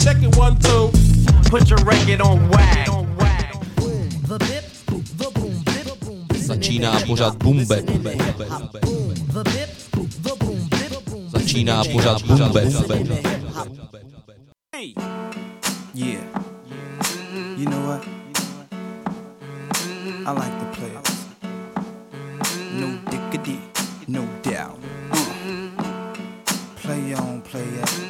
Check it one, two. Put your record on wag. The bop the boom dip the boom Začíná pořád Boom Bap. The bop the boom dip the boom Začíná pořád Boom Bap. Yeah. You know what? I like the players. No diggity, no doubt. Uh. Play on, play it.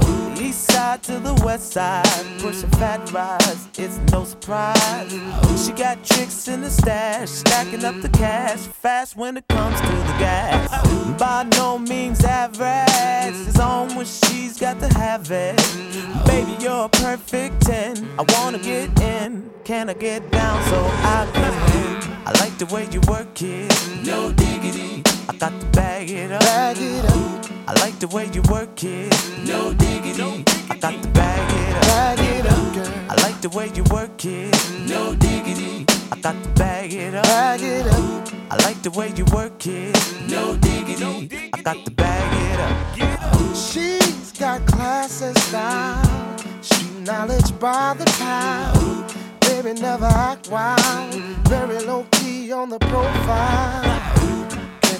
East side to the west side, pushing fat rides, it's no surprise. She got tricks in the stash, stacking up the cash, fast when it comes to the gas. By no means average, it's on when she's got to have it. Baby, you're a perfect 10. I wanna get in, can I get down so I can? I like the way you work it, no diggity. I got to bag it up. Bag it up, I like the way you work it, no diggity. I got to bag it up. bag it up, girl. I like the way you work it, no diggity. I got to bag it up. Bag it up, I like the way you work it, no diggity. I got to bag it up. She's got class and style, street knowledge by the pound. Baby, never act wild, very low key on the profile.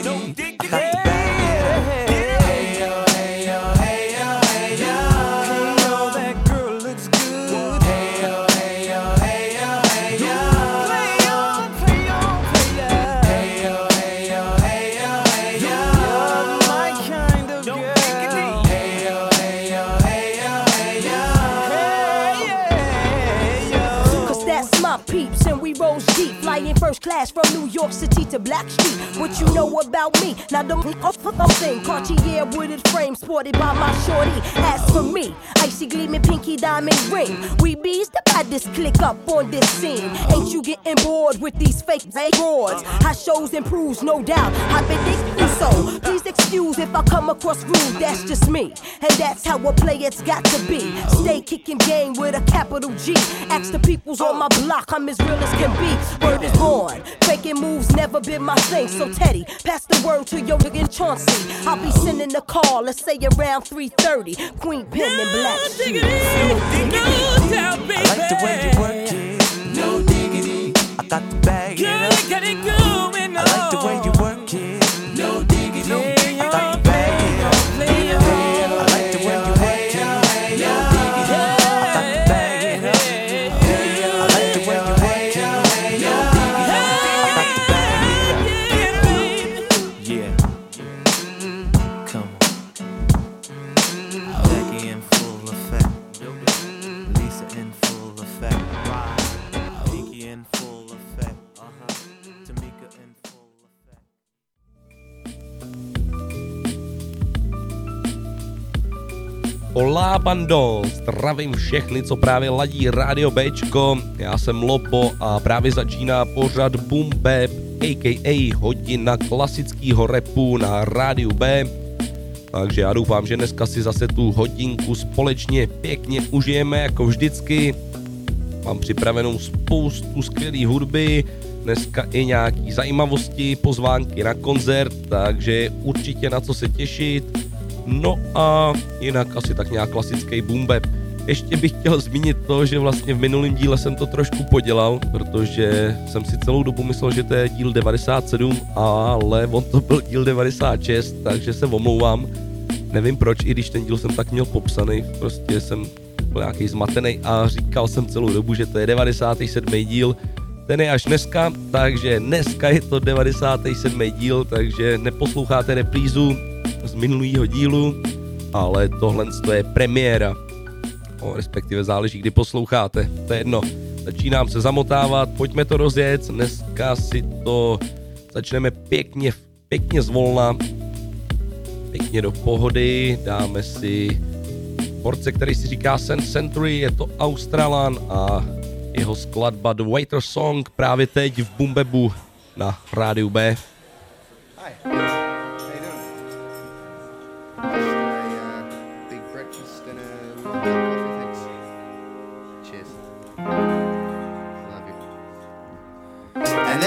I got to first class from New York City to Blackstreet. What you know about me? Now don't those thing. Cartier wooded frame sported by my shorty. As for me, icy gleaming pinky diamond ring. We bees the baddest click up on this scene. Ain't you getting bored with these fake broads? How shows improves, no doubt. I've been thinking so. Please excuse if I come across rude. That's just me, and that's how a player's got to be. Stay kicking game with a capital G. Ask the peoples on my block, I'm as real as can be. Word is born. Faking moves never been my thing. So Teddy, pass the word to your nigga Chauncey. I'll be sending a call, let's say around 3:30. Queen Pen and Black Shoes. I like the way you work it, no diggity. I got to bag it up. I like the way you Olá bando, zdravím všechny, co právě ladí Radio Bčko, já jsem Lopo a právě začíná pořad Boom Bap, a.k.a. hodina klasického repu na Rádiu B. Takže já doufám, že dneska si zase tu hodinku společně pěkně užijeme jako vždycky. Mám připravenou spoustu skvělé hudby, dneska i nějaký zajímavosti, pozvánky na koncert, takže určitě na co se těšit. No a jinak asi tak nějak klasický boom bap. Ještě bych chtěl zmínit to, že vlastně v minulém díle jsem to trošku podělal, protože jsem si celou dobu myslel, že to je díl 97, ale on to byl díl 96, takže se omlouvám. Nevím proč, i když ten díl jsem tak měl popsaný, prostě jsem byl nějaký zmatený a říkal jsem celou dobu, že to je 97. díl, ten je až dneska, takže dneska je to 97. díl, takže neposloucháte reprízu, z minulého dílu, ale tohle je premiéra. O, respektive záleží, kdy posloucháte. To je jedno. Začínám se zamotávat, pojďme to rozjet. Dneska si to začneme pěkně, pěkně zvolna, pěkně do pohody. Dáme si porce, který si říká Sand Century, je to Australan a jeho skladba The Waiter Song právě teď v Bumbebu na rádiu B. Hi.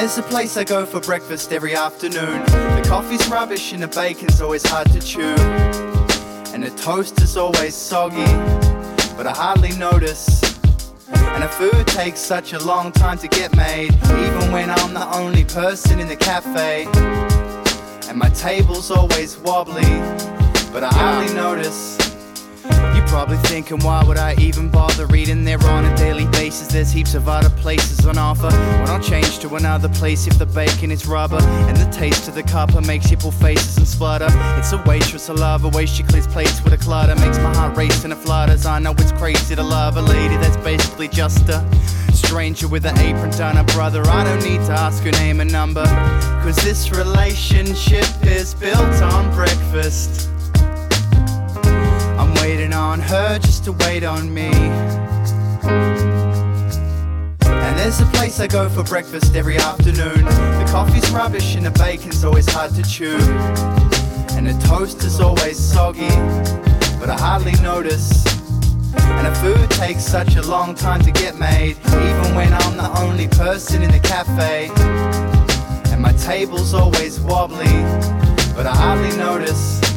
There's a place I go for breakfast every afternoon. The coffee's rubbish and the bacon's always hard to chew. And the toast is always soggy, but I hardly notice. And the food takes such a long time to get made, even when I'm the only person in the cafe. And my table's always wobbly, but I hardly notice. Probably thinking, why would I even bother reading there on a daily basis? There's heaps of other places on offer. When I change to another place if the bacon is rubber and the taste of the copper makes you pull faces and splutter. It's a waitress, a way she clears plates with a clutter. Makes my heart race and it flutters. I know it's crazy to love a lady that's basically just a stranger with an apron done a brother. I don't need to ask her name and number. Cause this relationship is built on breakfast. I'm waiting on her just to wait on me. And there's a place I go for breakfast every afternoon. The coffee's rubbish and the bacon's always hard to chew. And the toast is always soggy, but I hardly notice. And the food takes such a long time to get made, even when I'm the only person in the cafe. And my table's always wobbly, but I hardly notice.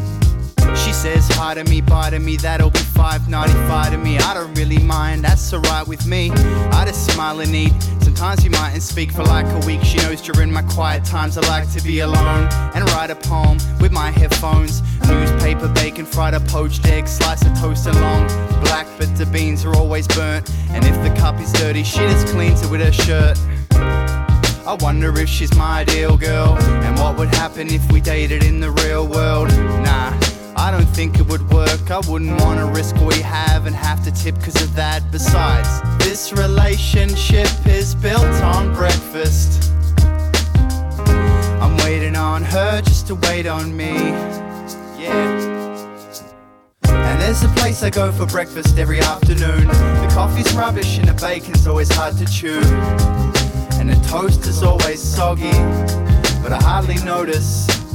She says hi to me, bye to me, that'll be 5.95 to me. I don't really mind, that's alright with me. I just smile and eat. Sometimes you mightn't speak for like a week. She knows during my quiet times I like to be alone and write a poem with my headphones. Newspaper, bacon, fried a poached egg, slice of toast and long black, but the beans are always burnt. And if the cup is dirty, she just cleans it with her shirt. I wonder if she's my ideal girl, and what would happen if we dated in the real world. Nah. I don't think it would work. I wouldn't wanna risk what we have and have to tip because of that. Besides, this relationship is built on breakfast. I'm waiting on her just to wait on me. Yeah. And there's a place I go for breakfast every afternoon. The coffee's rubbish and the bacon's always hard to chew. And the toast is always soggy, but I hardly notice.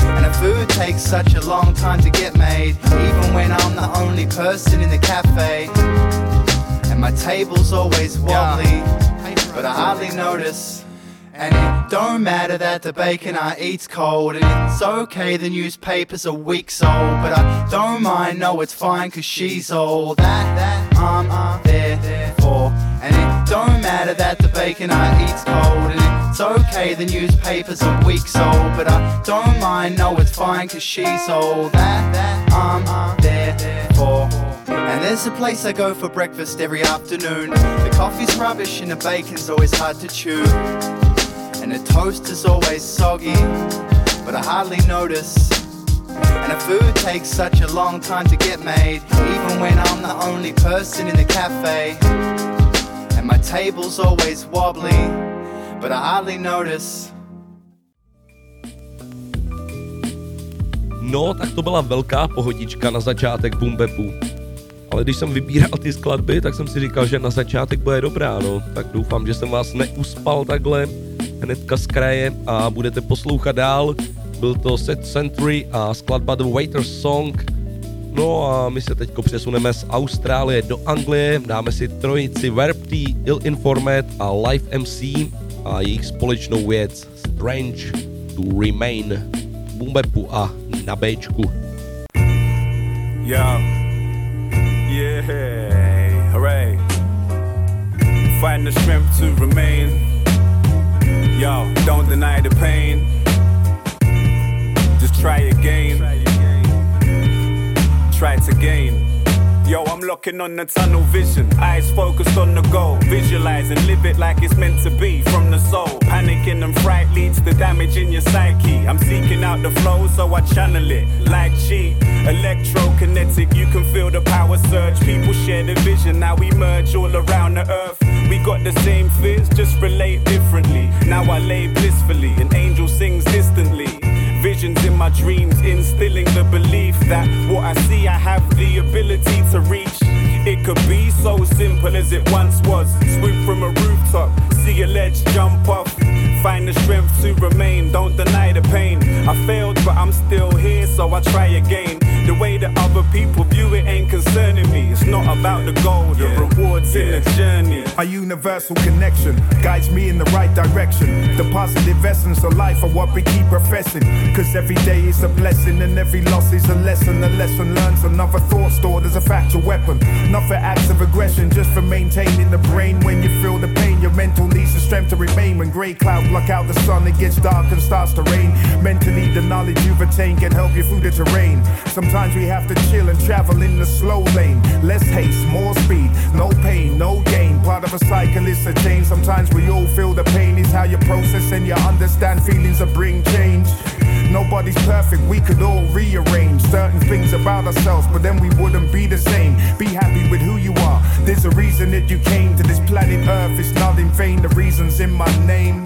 And the food takes such a long time to get made, even when I'm the only person in the cafe. And my table's always wobbly, but I hardly notice. And it don't matter that the bacon I eat's cold And it's okay the newspapers a weeks old But I don't mind, no it's fine cause she's old That, that I'm there for And it don't matter that the bacon I eat's cold And it's okay the newspapers a weeks old But I don't mind, no it's fine cause she's old That, that I'm there for and there's a place I go for breakfast every afternoon. The coffee's rubbish and the bacon's always hard to chew. And the toast is always soggy, but I hardly notice. And the food takes such a long time to get made, even when I'm the only person in the cafe. And my table's always wobbly, but I hardly notice. No, tak to byla velká pohodička na začátek Bumbepu. Ale když jsem vybíral ty skladby, tak jsem si říkal, že na začátek bude dobrá, no. Tak doufám, že jsem vás neuspal takhle hnedka z kraje a budete poslouchat dál. Byl to Set Century a skladba The Waiter's Song. No a my se teď přesuneme z Austrálie do Anglie, dáme si trojici Verpty, Ill Informed a Live MC a jejich společnou věc Strange to Remain. Bumbepu a na Bčku. Yo. Yeah. Hooray. Find the strength to remain. Yo, don't deny the pain. Just try again. Try to gain. Yo, I'm looking on the tunnel vision. Eyes focused on the goal. Visualize and live it like it's meant to be from the soul. Panicking and fright leads to damage in your psyche. I'm seeking out the flow, so I channel it like chi. Electrokinetic, you can feel the power surge. People share the vision, now we merge all around the earth. We got the same fears, just relate differently. Now I lay blissfully, an angel sings distantly. Visions in my dreams, instilling the belief that what I see, I have the ability to reach. It could be so simple as it once was. Swoop from a rooftop, see a ledge, jump off. Find the strength to remain, don't deny the pain. I failed, but I'm still here, so I try again. The way that other people view it ain't concerning me. It's not about the goal, the rewards in the journey. A universal connection guides me in the right direction. The positive essence of life are what we keep professing. Cause every day is a blessing and every loss is a lesson. A lesson learned, another thought stored as a factual weapon. Not for acts of aggression, just for maintaining the brain. When you feel the pain, your mental needs the strength to remain. When grey clouds block out the sun, it gets dark and starts to rain. Mentally, the knowledge you've attained can help you through the terrain. Sometimes we have to chill and travel in the slow lane. Less haste, more speed, no pain, no gain. Part of a cycle is a change. Sometimes we all feel the pain is how you process and you understand feelings that bring change. Nobody's perfect, we could all rearrange certain things about ourselves, but then we wouldn't be the same. Be happy with who you are. There's a reason that you came to this planet Earth. It's not in vain, the reason's in my name.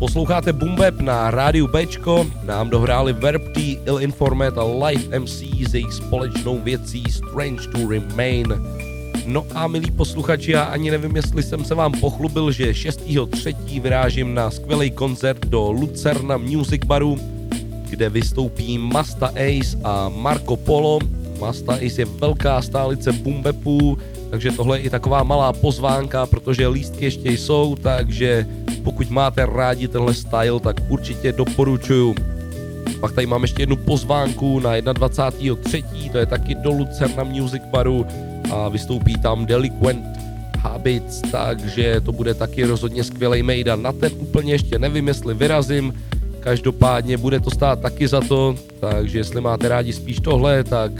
Posloucháte Bumbeb na rádiu Bčko, nám dohráli Verpty, Ill Informed a Live MC s jejich společnou věcí Strange to Remain. No a milí posluchači, já ani nevím, jestli jsem se vám pochlubil, že 6.3. vyrážím na skvělý koncert do Lucerna Music Baru, kde vystoupí Masta Ace a Marco Polo. Masta Ace je velká stálice Bumbepu, takže tohle je i taková malá pozvánka, protože lístky ještě jsou, takže pokud máte rádi tenhle style, tak určitě doporučuju. Pak tady mám ještě jednu pozvánku na 21.3. To je taky do Lucerna Music Baru a vystoupí tam Delinquent Habits, takže to bude taky rozhodně skvělý mejda. Na ten úplně ještě nevím, jestli vyrazím, každopádně bude to stát taky za to, takže jestli máte rádi spíš tohle, tak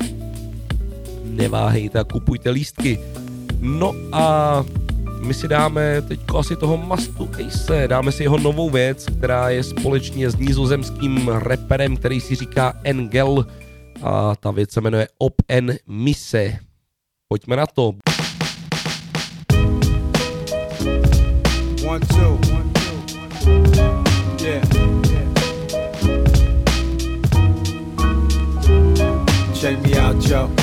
neváhejte a kupujte lístky. No a my si dáme teď asi toho Mastu Ace, dáme si jeho novou věc, která je společně s nízozemským reperem, který si říká Engel a ta věc se jmenuje Op en Mise. Pojďme na to. One, two. Check me out, Joe.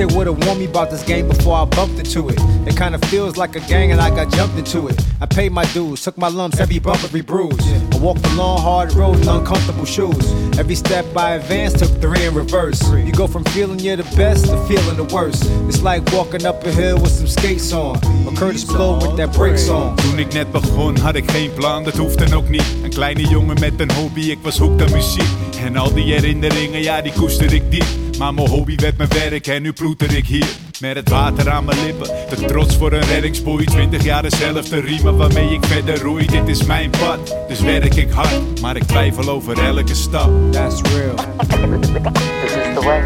They would've warned me about this game before I bumped into it. It kinda feels like a gang and I got jumped into it. I paid my dues, took my lumps, every bump, every bruise. I walked the long, hard road in uncomfortable shoes. Every step I advanced, took three in reverse. You go from feeling you're the best to feeling the worst. It's like walking up a hill with some skates on. Or Curtis Blow with that brakes on. Toen ik net begon had ik geen plan, dat hoefde ook niet Een kleine jongen met een hobby, ik was hooked aan muziek En al die herinneringen, ja die koester ik diep Maar mijn hobby werd mijn werk en nu ploeter ik hier Met het water aan mijn lippen, de trots voor een reddingsboei 20 jaar dezelfde riemen waarmee ik verder roei Dit is mijn pad, dus werk ik hard Maar ik twijfel over elke stap That's real. This is the way.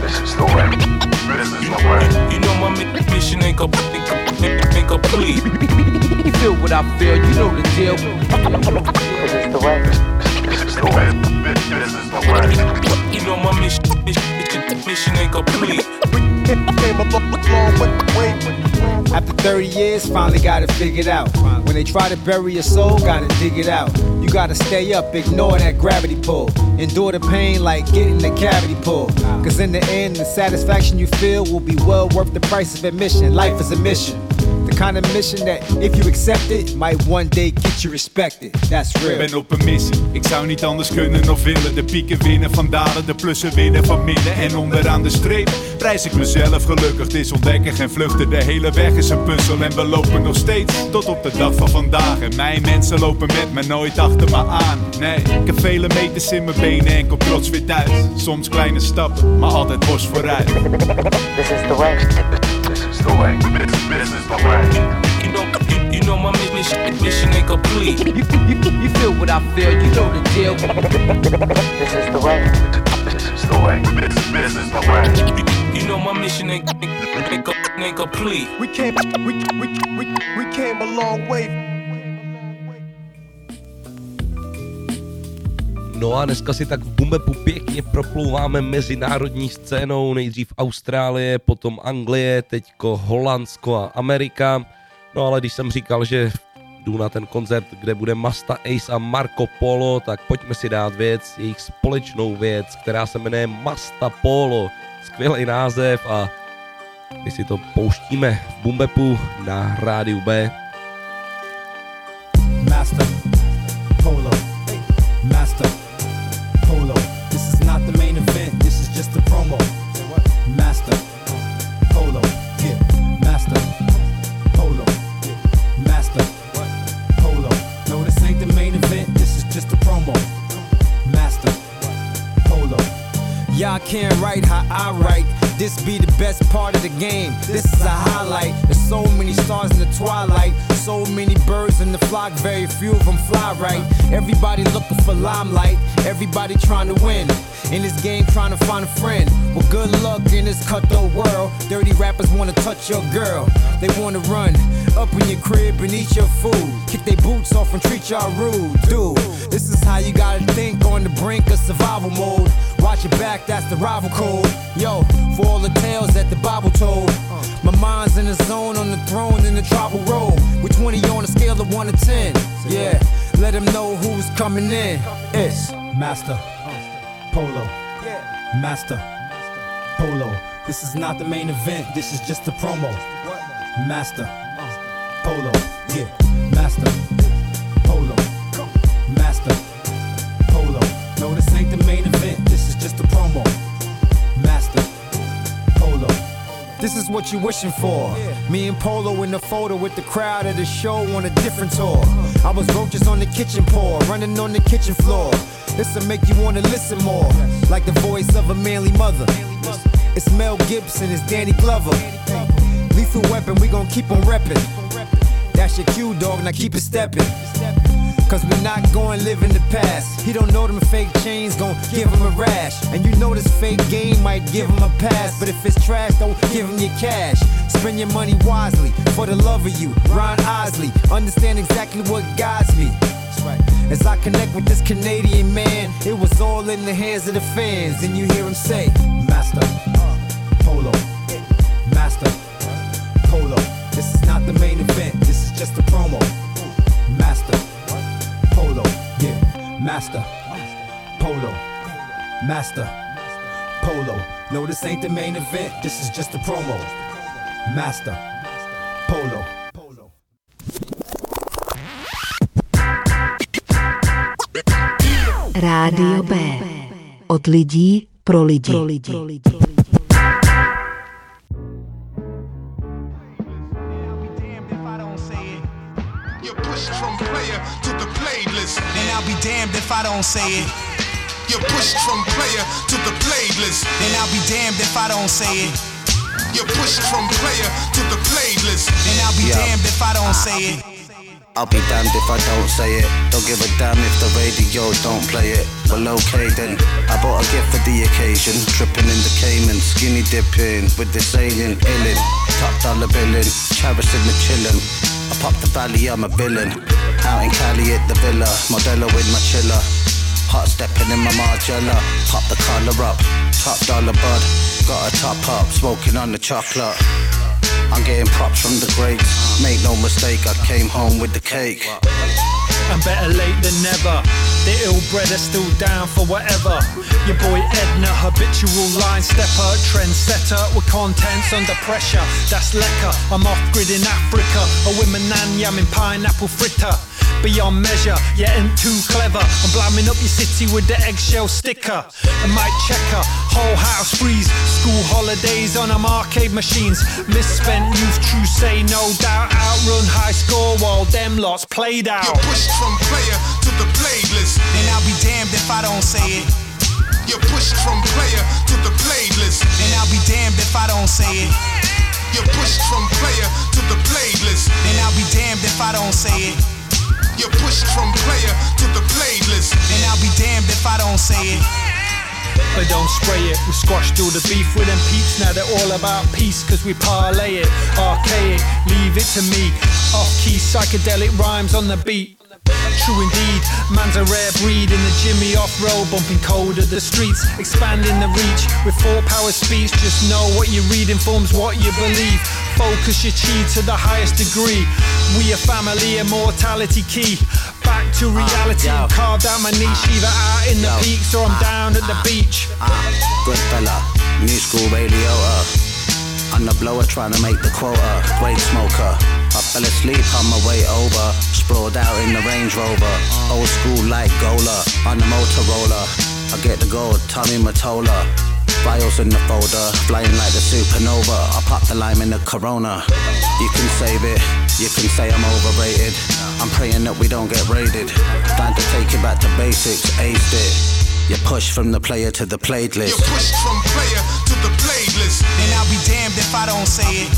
This is the way. This is the way. You know my mi- mission ain't com- ain't com- ain't complete. You feel what I feel, you know the deal. This is the way. Is the way. You know my mission, ain't complete. After 30 years, finally got it figured out. When they try to bury your soul, gotta dig it out. You gotta stay up, ignore that gravity pull. Endure the pain like getting the cavity pulled. Cause in the end, the satisfaction you feel will be well worth the price of admission. Life is a mission. Kind of mission that, if you accept it, might one day get you respected. That's real. ben op een missie, ik zou niet anders kunnen of willen. De pieken winnen van dalen, de plussen winnen van midden. En onderaan de streep prijs ik mezelf gelukkig. Het is ontdekken, geen vluchten, de hele weg is een puzzel. En we lopen nog steeds tot op de dag van vandaag. En mijn mensen lopen met me nooit achter me aan. Nee, ik heb vele meters in mijn benen en kom trots weer thuis. Soms kleine stappen, maar altijd bos vooruit. This is the way. This is the way. This, this is the way. You know, you, you know my mission, mission ain't complete. You, you, you feel what I feel, you know the deal. This is the way. This is the way. This, this is the way. You know my mission ain't, ain't, ain't, ain't complete. We came, we, we, we, we came a long way. No a dneska si tak v Bumbepu pěkně proplouváme mezinárodní scénou, nejdřív Austrálie, potom Anglie, teďko Holandsko a Amerika. No ale když jsem říkal, že jdu na ten koncert, kde bude Masta Ace a Marco Polo, tak pojďme si dát věc, jejich společnou věc, která se jmenuje Masta Polo. Skvělý název a my si to pouštíme v Bumbepu na rádiu B. Master Polo. Master Polo. This is not the main event, this is just a promo. Masta Polo. Yeah. Masta Polo. yeah, Masta Polo. No, this ain't the main event, this is just a promo. Masta Polo. Y'all can't write how I write. This be the best part of the game. This is a highlight. There's so many stars in the twilight. So many birds in the flock, very few of them fly right. Everybody looking for limelight. Everybody trying to win. In this game, trying to find a friend. Well, good luck in this cutthroat world. Dirty rappers wanna touch your girl. They wanna run up in your crib and eat your food. Kick their boots off and treat y'all rude. Dude, this is how you gotta think on the brink of survival mode. Watch your back, that's the rival code. Yo, for all the tales that the Bible told. My mind's in the zone on the throne in the tribal road. One of on a scale of 1 to 10? Yeah, let them know who's coming in. It's Masta Polo. Masta Polo. This is not the main event, this is just a promo. Masta Polo. Yeah, Masta This is what you're wishing for. Me and Polo in the photo with the crowd at the show on a different tour. I was roaches on the kitchen floor, running on the kitchen floor. This'll make you wanna listen more, like the voice of a manly mother. It's Mel Gibson, it's Danny Glover. Lethal weapon, we gon' keep on reppin'. That's your cue, dog, now keep it steppin'. Cause we're not going live in the past. He don't know them fake chains gon' give him a rash. And you know this fake game might give him a pass. But if it's trash, don't give him your cash. Spend your money wisely for the love of you. Ron Osley, understand exactly what guides me. As I connect with this Canadian man, it was all in the hands of the fans. And you hear him say, Masta Masta Polo. Masta Polo. No, this ain't the main event, this is just a promo. Masta Polo. Rádio B. Od lidí pro lidi. Pro lidi. Push from player to the playlist. And I'll be damned if I don't say it. You're pushed from player to the playlist. And I'll be damned if I don't say it. You're pushed from player to the playlist. And I'll be Yeah. damned if I don't say it. I'll be damned if I don't say it. Don't give a damn if the radio don't play it. Well, okay then. I bought a gift for the occasion. Tripping in the Cayman, skinny dipping with this alien illin. Top dollar billing, cherishing the chillin'. Pop the valley, I'm a villain. Out in Cali at the villa, Modelo with my chiller. Hot stepping in my Margiela, pop the collar up, top dollar bud. Got a top up, smoking on the chocolate. I'm getting props from the greats. Make no mistake, I came home with the cake. And better late than never. The ill bred are still down for whatever. Your boy Edna, habitual line stepper, trendsetter with contents under pressure. That's lekker. I'm off grid in Africa. A women nan yamming pineapple fritter. Beyond measure, you ain't too clever. I'm blamming up your city with the eggshell sticker. A mic checker, whole house freeze. School holidays on them arcade machines. Misspent youth, true say no doubt. Outrun high score while them lots played out. You're pushed from player to the played list. And I'll be damned if I don't say it. You're pushed from player to the played list. And I'll be damned if I don't say it. You're pushed from player to the played list. And I'll be damned if I don't say it. You're pushed from player to the played list. And I'll be damned if I don't say it. But don't spray it, we squashed all the beef with them peeps. Now they're all about peace, cause we parlay it. Archaic, leave it to me. Off key psychedelic rhymes on the beat. True indeed, man's a rare breed in the Jimmy off road, bumping cold of the streets, expanding the reach with four power speech. Just know what you read informs what you believe. Focus your chi to the highest degree. We a family, immortality key. Back to reality, carved out my niche, either out in the peaks or I'm down at the beach. Good fella, new school radio. On the blower trying to make the quota. Great smoker. I fell asleep on my way over. Sprawled out in the Range Rover. Old school like Gola. On the Motorola. I get the gold, Tommy Mottola. Files in the folder, flying like the supernova. I pop the lime in the Corona. You can save it, you can say I'm overrated. I'm praying that we don't get raided. Time to take it back to basics, aced it. You push from the player to the played list. You're pushed from player list. And I'll be damned if I don't say it.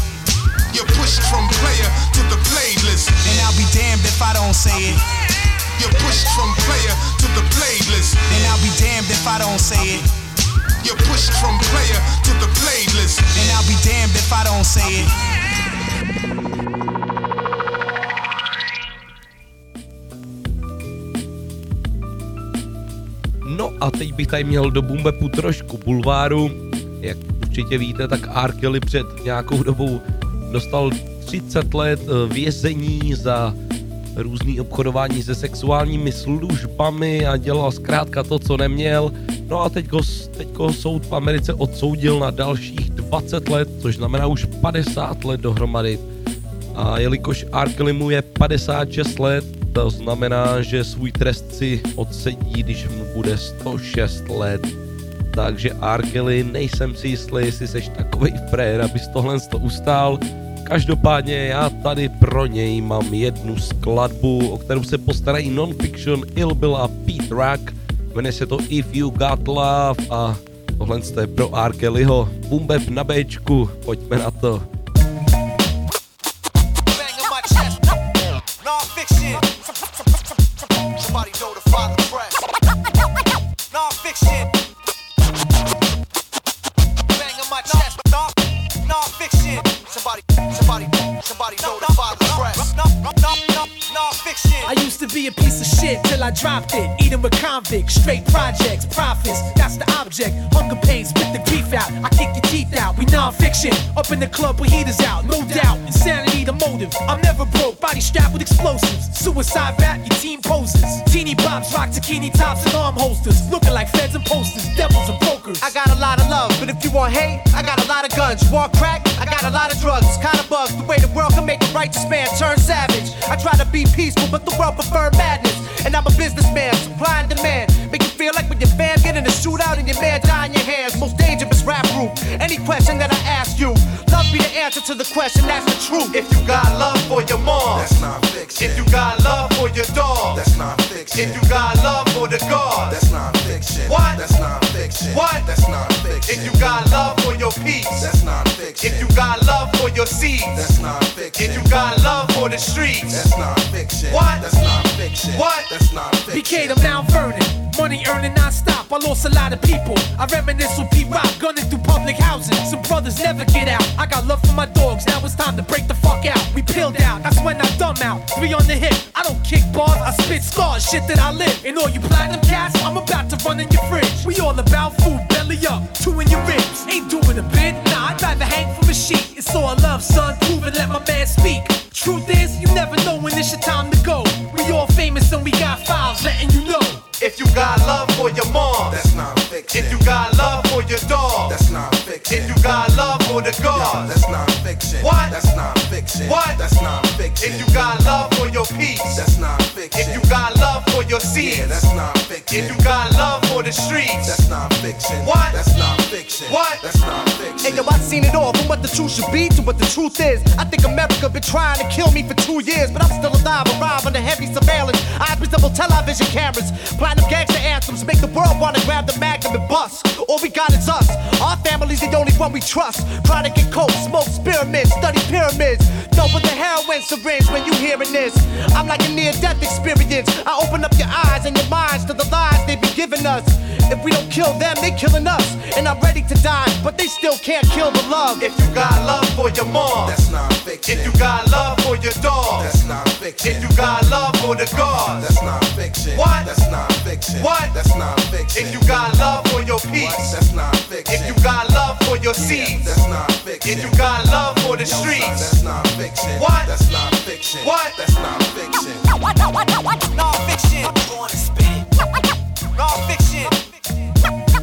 You're pushed from player to the played list. And I'll be damned if I don't say it. You're pushed from player to the played list. And I'll be damned if I don't say it. You're pushed from player to the played list. And I'll be damned if I don't say it. No a teď bych tady měl do Boom Bapu trošku bulváru. Jak určitě víte, tak R. Kelly před nějakou dobou dostal 30 let eh, vězení za různý obchodování se sexuálními službami a dělal zkrátka to, co neměl. No a teďko, teďko soud v Americe odsoudil na dalších 20 let, což znamená už 50 let dohromady. A jelikož R. Kelly mu je 56 let, to znamená, že svůj trest si odsedí, když mu bude 106 let. Takže R. Kelly, nejsem si jistý, jestli seš takovej frér, abys tohle to ustál. Každopádně já tady pro něj mám jednu skladbu, o kterou se postarají Non-Fiction, Ill Bill a Pete Rock. Jmenuje se to If You Got Love a tohle je pro R. Kellyho. Bumbeb na Bčku, pojďme na to. Non-fiction. Somebody know dropped it. Eating with convicts, straight projects, profits. That's the object. Hunger pains, spit the grief out. I kick your teeth out. We non-fiction. Up in the club with heaters out. No doubt. Insanity the motive. I'm never broke. Body strapped with explosives. Suicide rap, your team poses. Teeny bops, rock bikini tops and arm holsters. Looking like feds and posters. Devils and pokers. I got a lot of love, but if you want hate, I got a lot of guns. You want crack? I got a lot of drugs. Kinda bugs the way the world can make a righteous man turn savage. I try to be peaceful, but the world prefer madness. And I'm a businessman, supply and demand. Make you feel like when your fam get in a shootout and your man die in your hands. Most dangerous rap group. Any question that I ask you, love be the answer. answer to the question, that's the truth. If you got love for your mom, That's not fiction. If you got love for your dog, That's not fiction. If you got love for the God, That's not fiction. What? That's not fiction. What? That's not fiction. If you got love for your peace, That's not fiction. If you got love for your seeds, That's not fiction. If you got love for the streets, That's not fiction. What? That's not fiction. What? That's not fiction. BK to Mount Vernon. Money earning non-stop. I lost a lot of people. I reminisce with Pete Rock, gunning through public housing. Some brothers never get out. I got love for my dogs. Now it's time to break the fuck out. We peeled out. That's when I dumb out. Three on the hip. I don't kick bars. I spit scars. Shit that I live. And all you platinum cats, I'm about to run in your fridge. We all about food. Belly up. Two in your ribs. Ain't doing a bit. Nah, I'd rather hang from a sheet. It's all love, son. Prove it. Let my man speak. Truth is, you never know when it's your time to go. We all famous and we got files letting you know. If you got love for your mom, That's not fiction. If you got love for your dog, That's not fiction. If you got love for the Yo, God, that's not fiction. What? That's not fiction. What? That's not fiction. If you got love for your peace, That's not fiction. If you got love for your seeds, Yeah, that's not fiction. If you got love for the streets, That's not fiction. What? That's not fiction. What? That's not fiction. Hey yo, I seen it all from what the truth should be to what the truth is. I think America been trying to kill me for two years, but I'm still alive, arrive under heavy surveillance. Eyes resemble television cameras. Platinum gangster anthems make the world wanna grab the magnum and bust. All we got is us. Our family's the only one we trust. Try to get coke, smoke spearmint, study pyramids. Dope with the heroin syringe when you hearing this. I'm like a near-death experience. I open up your eyes and your minds to the lies they be giving us. If we don't kill them, they killing us. And I'm ready to die, but they still can't kill the love. If you got love for your mom, That's not fiction. if you got love for your dog, That's not fiction. if you got love for the God, That's not fiction. What? That's not fiction. What? That's not fiction. if you got love for your What? That's not fiction. if you got love for your Yeah, seeds, That's not fiction. if you got love for the Yo, son, streets, That's not fiction. What? That's not fiction. What? That's not fiction. Non-fiction.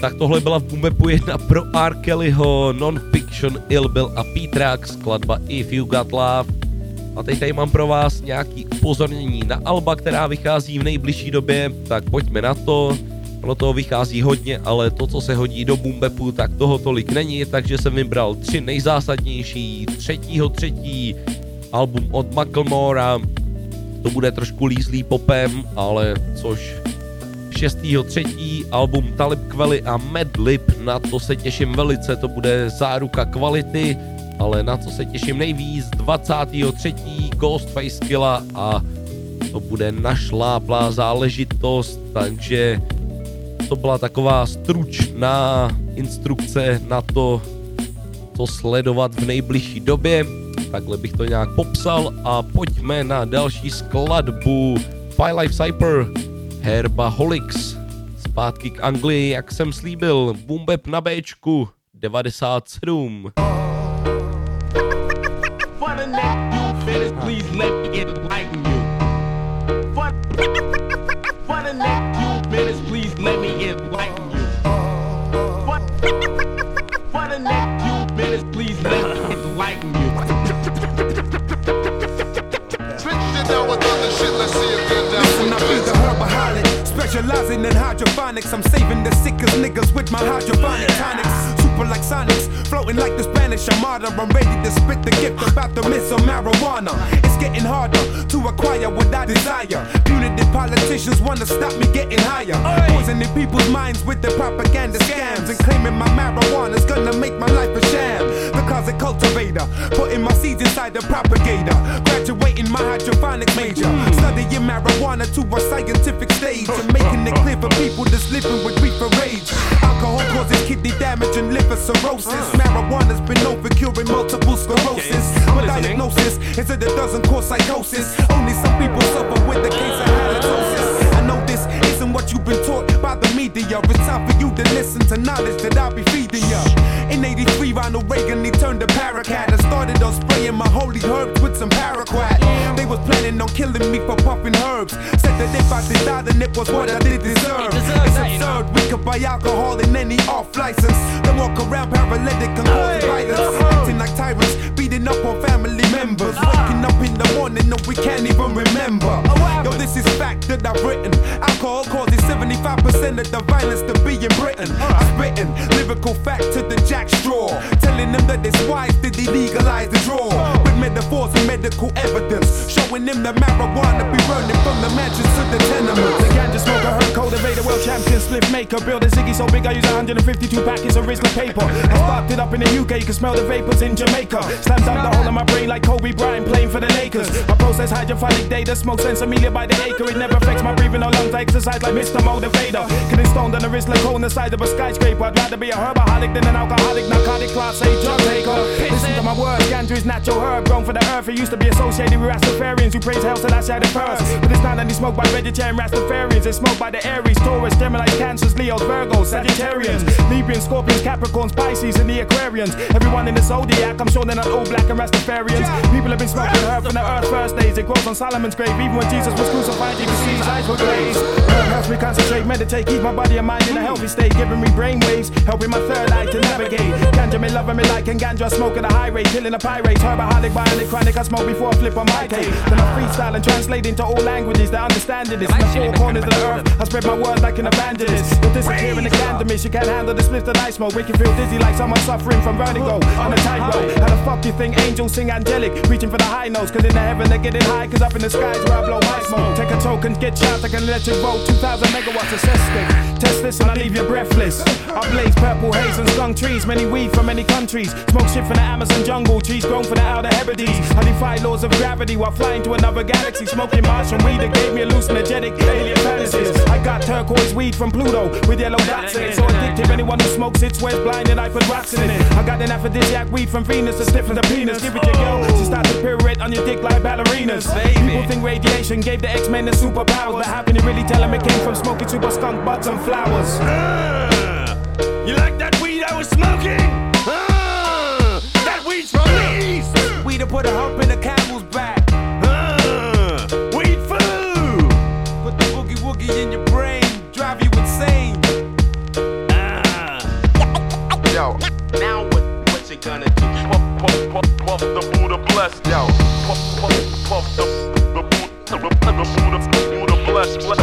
Tak tohle byla v Bumbepu jedna pro R. Kellyho, Non-Fiction, Ilbil a Petrák, skladba If You Got Love. A teď tady mám pro vás nějaký upozornění na Alba, která vychází v nejbližší době, tak pojďme na to. Ono toho vychází hodně, ale to, co se hodí do Bumbepu, tak toho tolik není, takže jsem vybral tři nejzásadnější. Třetího třetí album od Macklemora, to bude trošku lízlý popem, ale což 6.3. album Talib Kveli a Madlib, na to se těším velice, to bude záruka kvality, ale na co se těším nejvíc, 23. Ghostface Killa a to bude našláplá záležitost, takže to byla taková stručná instrukce na to, co sledovat v nejbližší době. Takhle bych to nějak popsal a pojďme na další skladbu Life Cyper Herbaholics. Zpátky k Anglii, jak jsem slíbil, Bumbeb na Bčku 97. For the next few minutes, please let me enlighten you. Specializing in hydroponics. I'm saving the sickest niggas with my hydroponic tonics. Like Sonics, floating like the Spanish Armada. I'm ready to spit the gift about the miss of marijuana. It's getting harder to acquire what I desire. Punitive politicians wanna stop me getting higher. Poisoning people's minds with their propaganda scams and claiming my marijuana's gonna make my life a sham. The closet cultivator. Putting my seeds inside the propagator. Graduating my hydroponics major. Hmm. Studying marijuana to a scientific stage. And making it clear for people that's living with grief reefer rage. Alcohol causes kidney damage and liver cirrhosis. Marijuana's been known for curing multiple sclerosis. But diagnosis is that it doesn't cause psychosis. Only some people suffer with the case what you've been taught by the media. It's time for you to listen to knowledge that I'll be feeding ya. In 83, Ronald Reagan, he turned to paraquat and started on spraying my holy herbs with some paraquat. They was planning on killing me for puffing herbs. Said that if I did die, then it was what I did deserve. It's absurd, we could buy alcohol in any off license. Then walk around paralytic and cause violence. Acting like tyrants, beating up on family Waking up in the morning and we can't even remember. Yo, this is fact that I've written. Alcohol causes 75% of the violence to be in Britain. I'm spitting lyrical fact to the Jack Straw. Telling them that it's wise to legalize the draw. With metaphors and medical evidence. Showing them that marijuana be running from the mansions to the tenements. The ganja smoker, herb cultivator, world champion, split maker. Build a Ziggy so big I use 152 packets of Rizla paper. I sparked it up in the UK, you can smell the vapors in Jamaica. Slammed down the hole in my brain like Kobe Bryant playing for the Lakers. I process hydroponic data, smoke sinsemilla by the acre. It never affects my breathing or lungs. I exercise like Mr. Motivator. Getting stoned on the wrist like on the side of a skyscraper. I'd rather be a herbaholic than an alcoholic, narcotic class A drug taker. Listen to my words, ganja is natural herb grown for the earth. It used to be associated with Rastafarians who praise hell till I the first. But it's not only smoked by vegetarian Rastafarians, it's smoked by the Aries, Taurus, Gemini, Cancers, Leos, Virgos, Sagittarians, Librans, Scorpions, Capricorns, Pisces, and the Aquarians. Everyone in the zodiac, I'm sure they're not all black and Rastafarians. People have been smoking herb from the earth first days. It grows on Solomon's grave, even when Jesus was crucified. You can see his eyes were glazed. Helps me concentrate, meditate, keep my body and mind in a healthy state, giving me brain waves, helping my third eye to navigate. Ganja me loving me like and ganja at a high rate, killing a pirate. Herbaholic, bionic, chronic. I smoke before I flip on my cake. Then I freestyle and translate into all languages that understand it. In the four corners of the earth, I spread my words like an evangelist. You'll disappear in the candemish. You can't handle the spliff that I smoke. Make you feel dizzy like someone suffering from vertigo on a tightrope. How the fuck you think angels sing angelic, reaching for the high notes? Cause in the heaven they get it high, cause up in the skies where I blow my smoke. Take a token, get shot, I can electric volt. 2000 megawatts of cystic. Test this and I leave you breathless. I blaze purple haze and skunk trees, many weed from many countries. Smoke shit from the Amazon jungle, trees grown from the outer Hebrides. I defy laws of gravity while flying to another galaxy. Smoking Martian weed that gave me hallucinogenic alien fantasies. I got turquoise weed from Pluto with yellow dots in it. So addictive, anyone who smokes it swears blind and I put rocks in it. I got an aphrodisiac weed from Venus that stiffens the penis. Give it your girl, she starts to pirouette on your dick like ballerinas. People think radiation gave the X-Men the superpowers, but how can you really tell them it came from smoking super skunk butts and flowers? You like that weed I was smoking? Ah, that weed's from the east. We to put a hump in the camel's back. Ah, weed food. Put the boogie woogie in your brain, drive you insane. Yo, now what? What you gonna do? Puff, puff, puff, puff the Buddha bless. Yo, puff, puff, puff the the Buddha, the Buddha, the Buddha bless, bless, bless.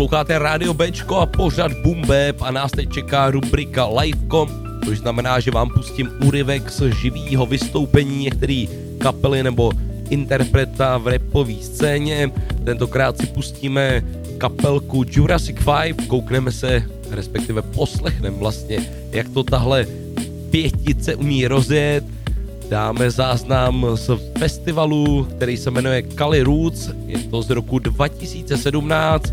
Posloucháte Radio Bčko a pořad Bumbeb a nás teď čeká rubrika Livecom, což znamená, že vám pustím úryvek z živého vystoupení některý kapely nebo interpreta v repové scéně. Tentokrát si pustíme kapelku Jurassic 5, koukneme se, respektive poslechneme vlastně, jak to tahle pětice umí rozjet. Dáme záznam z festivalu, který se jmenuje Cali Roots, je to z roku 2017,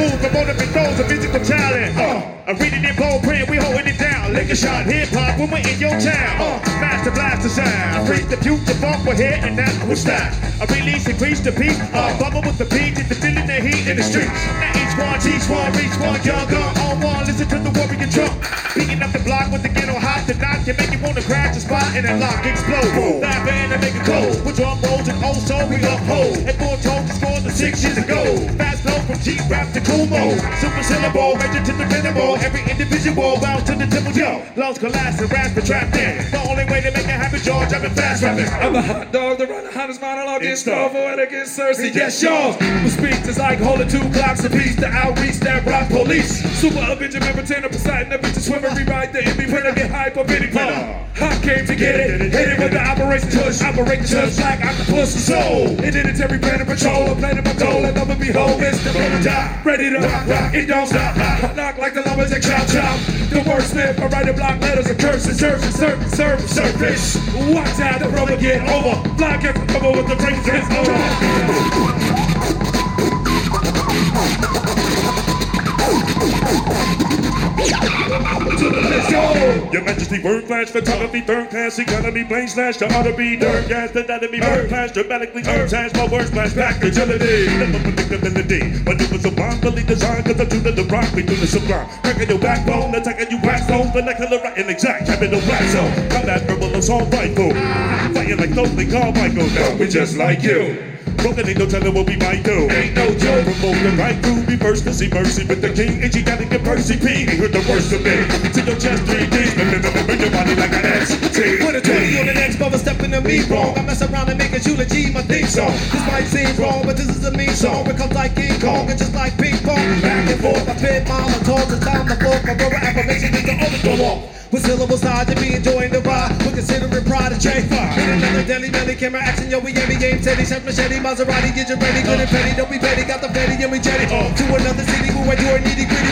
madness, move from motive throws of physical talent. Uh, I'm reading in bold print, we holding it down. Lick a shot, hip hop when we're in your town. Uh, master blaster sound. I freak the future funk, we're here and that's what's that. I release and preach the peace. Uh, bubble with the beat, get the feeling the heat in the streets. Now one, teach one, reach one, young gun on one. Listen to the warrior drum. Beating up the block with the ghetto hot tonight can make you wanna crash the spot and then lock, explode. Dive in and make it cold. With drum rolls and old soul, we uphold. And more told the score than six years ago. Fast flow from G rap to cool mode. Super syllable, major to the minimal. Every individual bounce to the temple, yo. Loves collapse and rasp trapped in. The only way to make it happen, George, I've been fast rapping. I'm a hot dog, the runner, hottest monologue in Star and against Cersei. Yes, y'all. Who speaks is like holding two clocks apiece to outreach that rock police. Super Avenger, member 10 of Poseidon, every to swimmer, rewrite the Emmy printer, get hype up any printer. I came to get it, hit it with the operation tush, operation tush like octopus and soul. It did it every plan and patrol, a plan and patrol, and never behold, Mr. Prototype. Ready to rock, rock, it don't stop. Knock like the lovers that chop chop. The wordsmith, I write the block letters of curses, surface, surface, surface, surface. Watch out, the rubber get over. Block it, cover with the breakers, it's over. Your Majesty, word flash, photography, third class economy, blame slash, the ought to be dirt, gas, the anatomy, word flash, dramatically, sash, my words flash, back agility, never predictability, but it was a bombly designed, cause I'm true to the rock, we do the sublime, cracking your backbone, attacking you wax stones, vernacular, right and exact, capital black zone, combat verbal assault rifle, fighting like Stokely Carmichael, now we just like you. Broken ain't no telling what we might do. Ain't no joke. Promote the right crew, be first to see mercy with the king. And you gotta get Percy P. Ain't heard the worst of me. To your chest, three D's. Remember your body like an S. Put a 20 on the next brother stepping to me wrong. I mess around and make a eulogy my theme song. This might seem wrong, but this is a mean song. It comes like King Kong and just like ping pong. Back and forth, I spit mama told it's time to flow. My verbal affirmation is to go off. With syllables tied to me enjoying the ride. We're considering pride and change. In another deli belly camera action, yo, we we aim, steady, chef machete, Maserati, get you ready, good and petty, don't be petty, got the petty and we jetty. Oh. To another city, move right to our nitty gritty.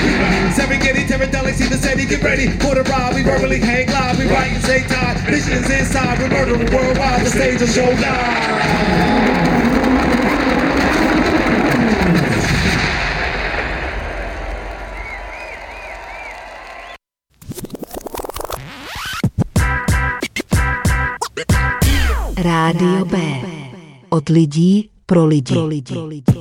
Serengeti, pterodactyl, see the city, get ready for the ride. We verbally hang live, we write and say time. Mission is inside, we're murdering worldwide, the stage will show live. Rádio B. Od lidí pro lidi. Pro lidi. Pro lidi.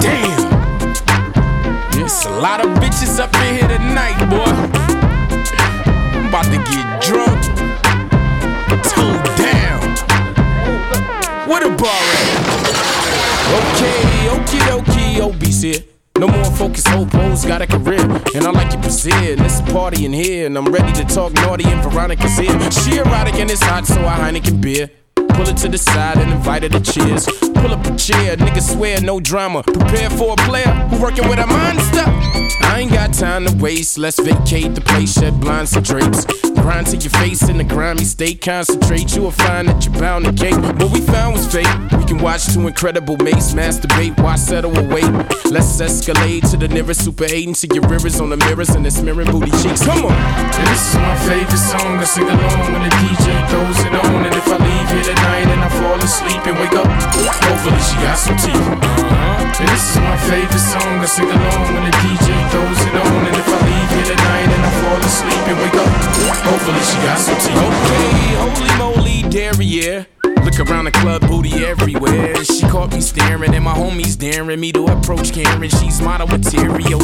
Damn. There's a lot of bitches up in here tonight, boy. I'm about to get drunk. What a bar at? Okay, okie dokie, obese. No more focus, hope, hoes got a career. And I like your. It's a party in here. And I'm ready to talk naughty and Veronica's here. She erotic and it's hot, so I Heineken beer. Pull it to the side and invite her to cheers. Pull up a chair, niggas swear no drama. Prepare for a player who working with a monster. I ain't got time to waste. Let's vacate the place, shed blinds and drapes. Grind to your face in the grimy state. Concentrate, you will find that you're bound to cake. What we found was fake. We can watch two incredible mates masturbate. Why settle a wait? Let's escalate to the nearest super 8 and see your rivers on the mirrors and the smearing booty cheeks. Come on. This is my favorite song. I sing along when the DJ throws it on. And if I leave here tonight and I fall asleep and wake up, hopefully she got some teeth. Uh-huh. And this is my favorite song. I sing along when the DJ throws it on. And if I leave here tonight and I fall asleep and wake up, hopefully she got some teeth. Okay, holy moly, derriere. Look around the club, booty everywhere. She caught me staring, and my homies daring me to approach Karen. She's model material.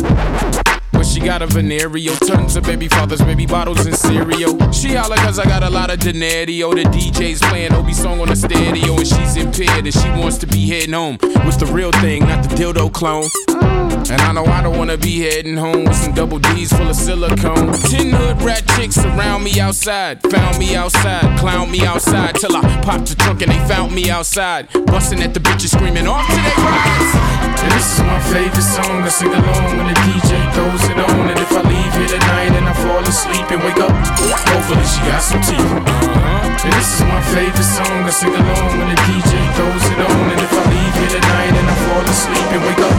But she got a venereal, tons of baby fathers, baby bottles, and cereal. She holla cause I got a lot of denario. The DJ's playing Obie song on the stereo, and she's impaired, and she wants to be heading home with the real thing, not the dildo clone. And I know I don't wanna be heading home with some double D's full of silicone. Ten hood rat chicks around me outside, found me outside, clown me outside till I popped the trunk and they found me outside, busting at the bitches screaming off to their rides. This is my favorite song. I sing along when the DJ throws it on. And if I leave here tonight and I fall asleep and wake up, hopefully she got some teeth. And this is my favorite song. I sing along when the DJ throws it on. And if I leave here tonight and I fall asleep and wake up,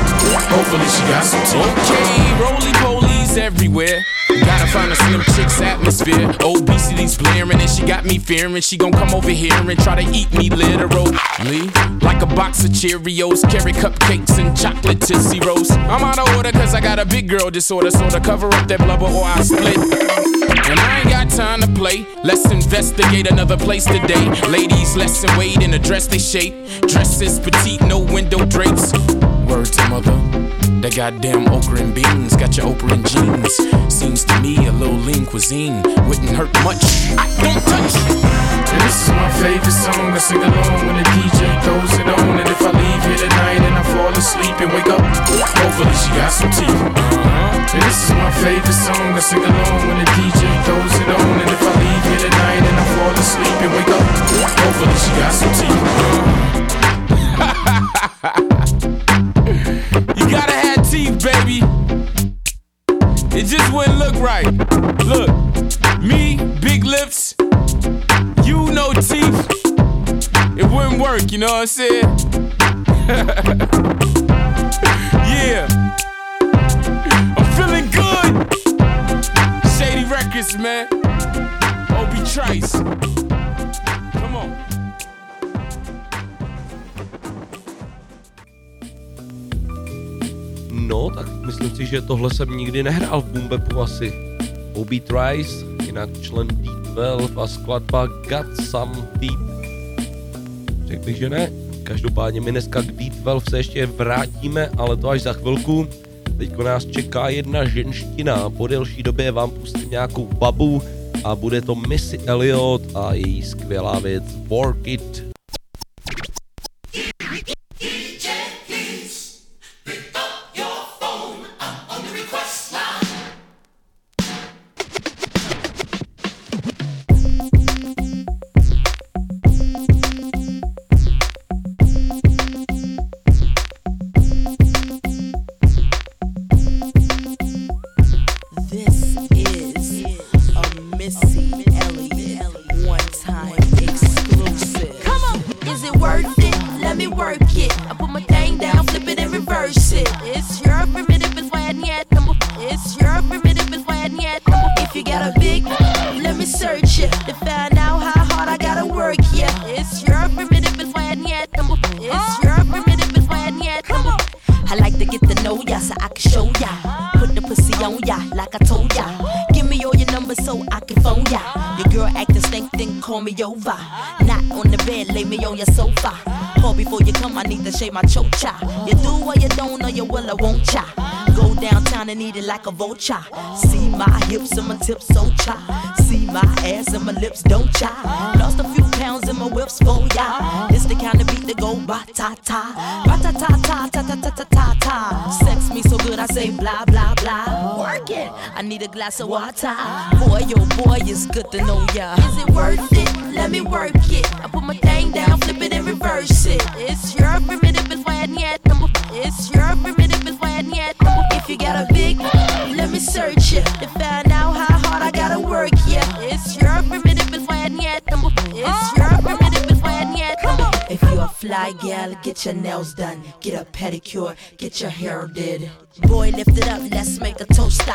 hopefully she got some teeth. Okay, roly everywhere. Gotta find a slim chick's atmosphere. Obesity's blaring and she got me fearing she gon' come over here and try to eat me literally. Like a box of Cheerios, carry cupcakes and chocolate Tootsie Rolls. I'm out of order cause I got a big girl disorder, so to cover up that blubber or I split. And I ain't got time to play. Let's investigate another place today. Ladies, lesson wait in a dress they shape. Dresses petite, no window drapes. Word to mother. That goddamn okra and beans got your Oprah and jeans. Seems to me a little lean cuisine wouldn't hurt much. I don't touch. This is my favorite song. I sing along when the DJ throws it on. And if I leave here tonight and I fall asleep and wake up, hopefully she got some teeth. Uh-huh. And this is my favorite song. I sing along when the DJ throws it on. And if I leave here tonight and I fall asleep and wake up, hopefully she got some teeth. Wouldn't look right. Look, me, big lips, you no teeth. It wouldn't work, you know what I'm saying? yeah. I'm feeling good. Shady Records, man. Obie Trice. No, tak myslím si, že tohle jsem nikdy nehrál v Boombepu asi. Obi Trice, jinak člen Deep 12 a skladba Got Some Deep. Řekl bych, že ne. Každopádně my dneska k Deep 12 se ještě vrátíme, ale to až za chvilku. Teďko nás čeká jedna ženština. Po delší době vám pustím nějakou babu a bude to Missy Elliot a její skvělá věc Work It. Shave my chocha. You do or you don't, or you will or won't cha. Go downtown and eat it like a vulture. See my hips and my tips so cha. See my ass and my lips don't cha. Lost a few pounds in my whips for ya. It's the kind of beat that go ba ta ta, ba ta ta ta ta ta ta ta ta ta. Sex me so good I say blah blah blah. Work it. I need a glass of water. Boy, oh boy, it's good to know ya. Is it worth it? Let me work it. I put my thing down, flip it and reverse it. It's fly gal, get your nails done, get a pedicure, get your hair did. Boy, lift it up, let's make a toaster.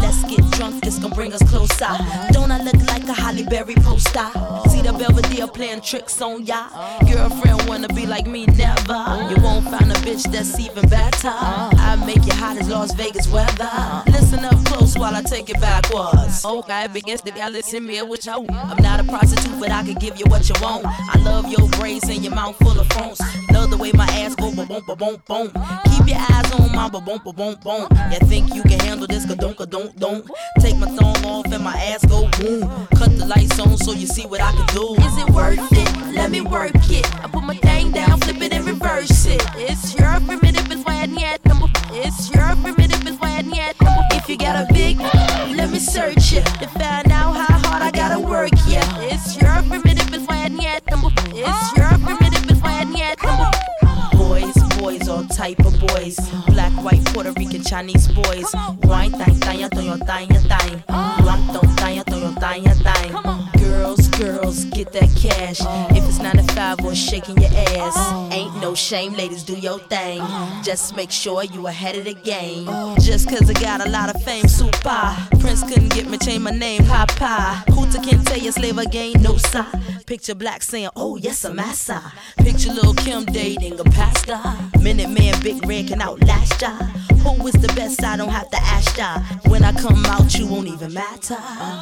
Let's get drunk, this gon' bring us closer. Don't I look like a Halle Berry poster? See the Belvedere playing tricks on ya. Girlfriend wanna be like me, never. You won't find a bitch that's even better. I make you hot as Las Vegas weather. Listen up close while I take it backwards. Okay, begins to y'all listen me what you. I'm not a prostitute, but I can give you what you want. I love your braids and your mouth full of phones. The way my ass go boom boom boom boom. Keep your eyes on my boom boom boom boom. You think you can handle this? Ka-don't, ka-don't, don't. Take my thumb off and my ass go boom. Cut the lights on so you see what I can do. Is it worth it? Let me work it. I put my thing down, flip it and reverse it. It's your primitive is why yet number. It's your primitive is why yet number. If you got a big, let me search it to find out how hard I gotta work. Yeah, it's your primitive is why yet number. It's your type of boys. Black, white, Puerto Rican, Chinese boys. Wine, thang, thang, thang, thang, thang, thang, thang, thang, thang. Girls, get that cash. If it's 9 to 5 or shaking your ass, ain't no shame, ladies, do your thing. Just make sure you ahead of the game. Just cause I got a lot of fame, super. Prince couldn't get me, change my name, Papa. Hooter can't tell you slave again, no sir. Picture black saying, oh yes, I'm massa. Picture Lil' Kim dating a pastor. Minute Man, Big Red can outlast ya. Who is the best? I don't have to ask ya. When I come out, you won't even matter.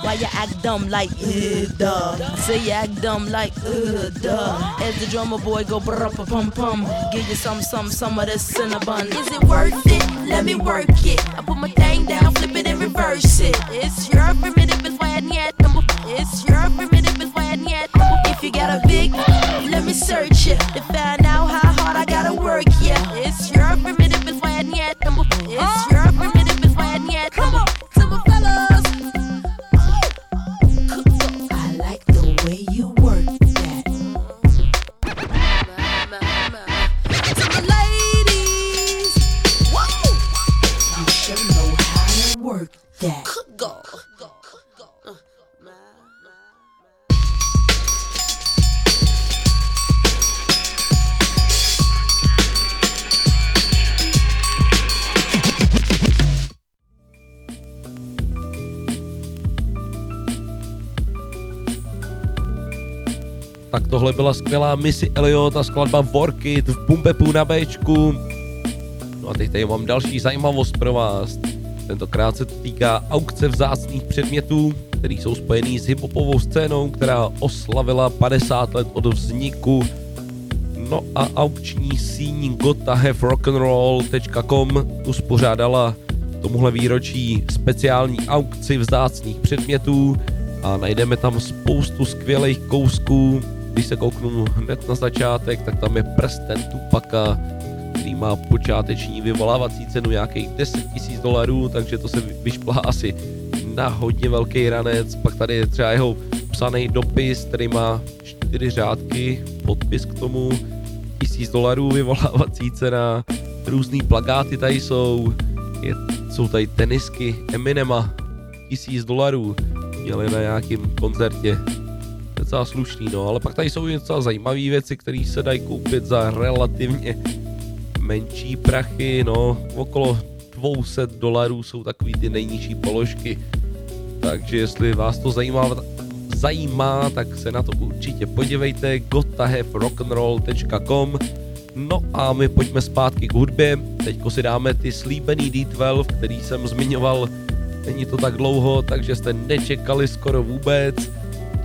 Why you act dumb like, uh, duh? Say you act dumb like, uh, duh. As the drummer boy go brr pum pum. Give you some, some, some of this cinnabon. Is it worth it? Let me work it. I put my thing down, flip it and reverse it. It's your primitive, it's why I need It's your primitive, it's why I If you got a big, let me search it to find out how hard I gotta work. Yeah, It's your primitive, it's why need Come on, fellas. I like the way you work that. To the ladies, whoa, you should know how to work that. Tohle byla skvělá Missy Elliot a skladba Workit v Bumbepu na Bčku. No a teď tady mám další zajímavost pro vás. Tentokrát se to týká aukce vzácných předmětů, které jsou spojený s hiphopovou scénou, která oslavila 50 let od vzniku. No a aukční síň gotahevrocknroll.com uspořádala tomuhle výročí speciální aukci vzácných předmětů a najdeme tam spoustu skvělých kousků. Když se kouknu hned na začátek, tak tam je prsten Tupaka, který má počáteční vyvolávací cenu nějakých 10 000 dolarů, takže to se vyšplhá asi na hodně velký ranec. Pak tady je třeba jeho psaný dopis, který má čtyři řádky, podpis k tomu, 1000 dolarů vyvolávací cena, různý plagáty tady jsou, je, jsou tady tenisky Eminema, 1000 dolarů, měli na nějakém koncertě. Docela slušný, no, ale pak tady jsou docela zajímavé věci, které se dají koupit za relativně menší prachy, no, okolo 200 dolarů jsou takový ty nejnižší položky. Takže jestli vás to zajímá, zajímá, tak se na to určitě podívejte gotahevrocknroll.com No a my pojďme zpátky k hudbě. Teďko si dáme ty slíbený D12, který jsem zmiňoval Není to tak dlouho, takže jste nečekali skoro vůbec.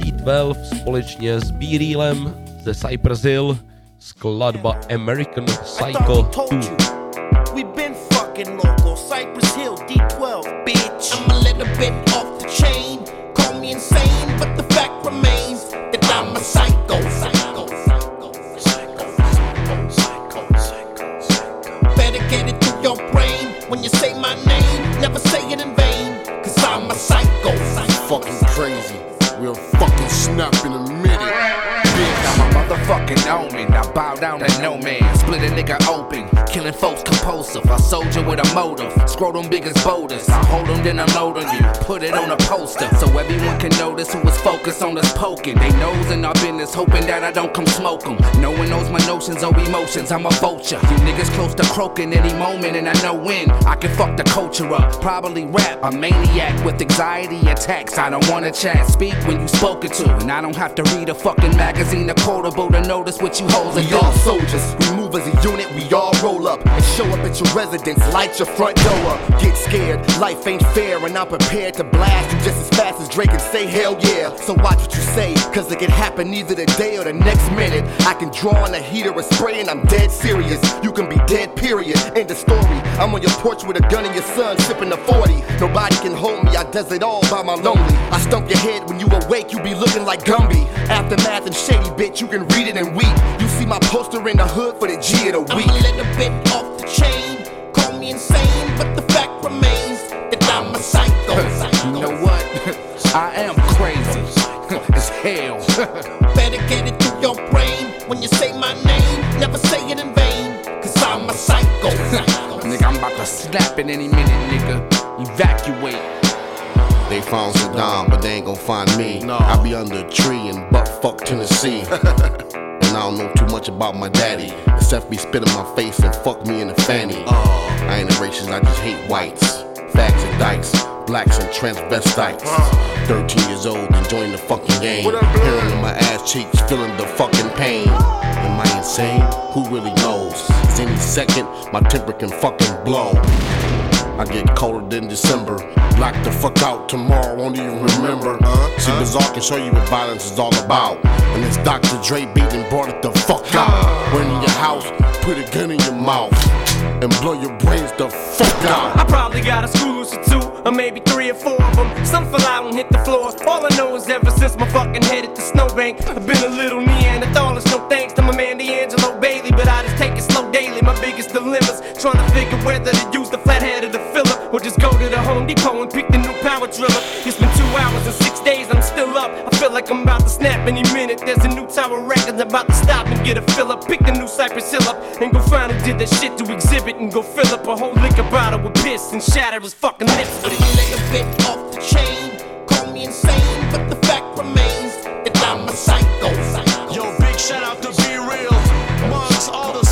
D12 společně s b ze Cypress Hill, skladba American Psycho 2. We been fucking local, Cypress Hill, D12, bitch. I'm a little bit off the chain. Call me insane, but the fact remains that I'm a psycho, down to no man. Split a nigga open. Killing folks compulsive. A soldier with a motive. Scrotum big as boulders. I hold them, then unload on you. Put it on a poster. So everyone can notice who was focused on us poking. They nose in our business, hoping that I don't come smoke 'em. No one knows my notions or emotions. I'm a vulture. You niggas close to croaking any moment, and I know when. I can fuck the culture up. Probably rap. A maniac with anxiety attacks. I don't wanna chat. Speak when you spoken to. And I don't have to read a fucking magazine or quotable to notice what you are We all soldiers, we move as a unit, we all roll up and show up at your residence, light your front door up. Get scared, life ain't fair, and I'm prepared to blast you just as fast as Drake and say hell yeah. So watch what you say, cause it can happen either today or the next minute. I can draw on a heater or spray, and I'm dead serious. You can be dead, period. End of story. I'm on your porch with a gun and your son sipping a 40. Nobody can hold me, I does it all by my lonely. I stump your head when you awake, you be looking like Gumby. Aftermath and shady bitch, you can read it and weep. You see my poster in the hood for the G of the week. I'm a little bit off the chain. Call me insane, but the fact remains that I'm a psycho. You know what? I am crazy as hell. Better get it through your brain when you say my name. Never say it in vain, cause I'm a psycho. nigga, I'm about to snap in any minute, nigga. Evacuate. They found Saddam, but they ain't gon' find me. No. I'll be under a tree in butt fuck Tennessee. I don't know too much about my daddy, except be spit in my face and fuck me in the fanny. I ain't a racist, I just hate whites. Fags and dykes, blacks and transvestites. 13 years old, enjoying the fucking game. Hearing in my ass cheeks, feeling the fucking pain. Am I insane? Who really knows? 'Cause any second, my temper can fucking blow. I get colder than December. Black the fuck out tomorrow, won't even remember. Uh, See, Bizarre can show you what violence is all about. And it's Dr. Dre beat and brought it the fuck out. Went in your house, put a gun in your mouth, and blow your brains the fuck out. I probably got a school or two, or maybe three or four of them. Some fell out and hit the floor. All I know is ever since my fucking head hit the snowbank, I've been a little Neanderthalist. No thanks to my man D'Angelo Bailey, but I just take it slow daily. My biggest dilemmas, trying to figure whether to use the flathead or the filler, or just go to the Home Depot and pick the new power driller. It's been two hours and six days, I'm still up. I feel like I'm about to snap any minute. There's a new Tower Records about to stop and get a fill up. Pick the new Cypress Hill up and go find who did that shit to exhibit and go fill up a whole liquor bottle with piss and shatter his fucking lips. But you lay a bit off the chain, call me insane, but the fact remains that I'm a psycho. Yo, big shout out to B-Real, amongst all the soul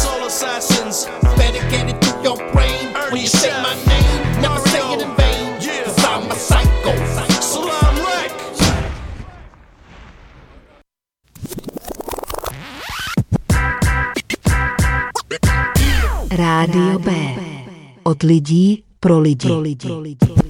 assassins. Better get it through your brain when you say my name. Never say it in vain, cause I'm a psycho. Salam Rec. Rádio B. Od lidí pro lidi. Pro lidi. Pro lidi.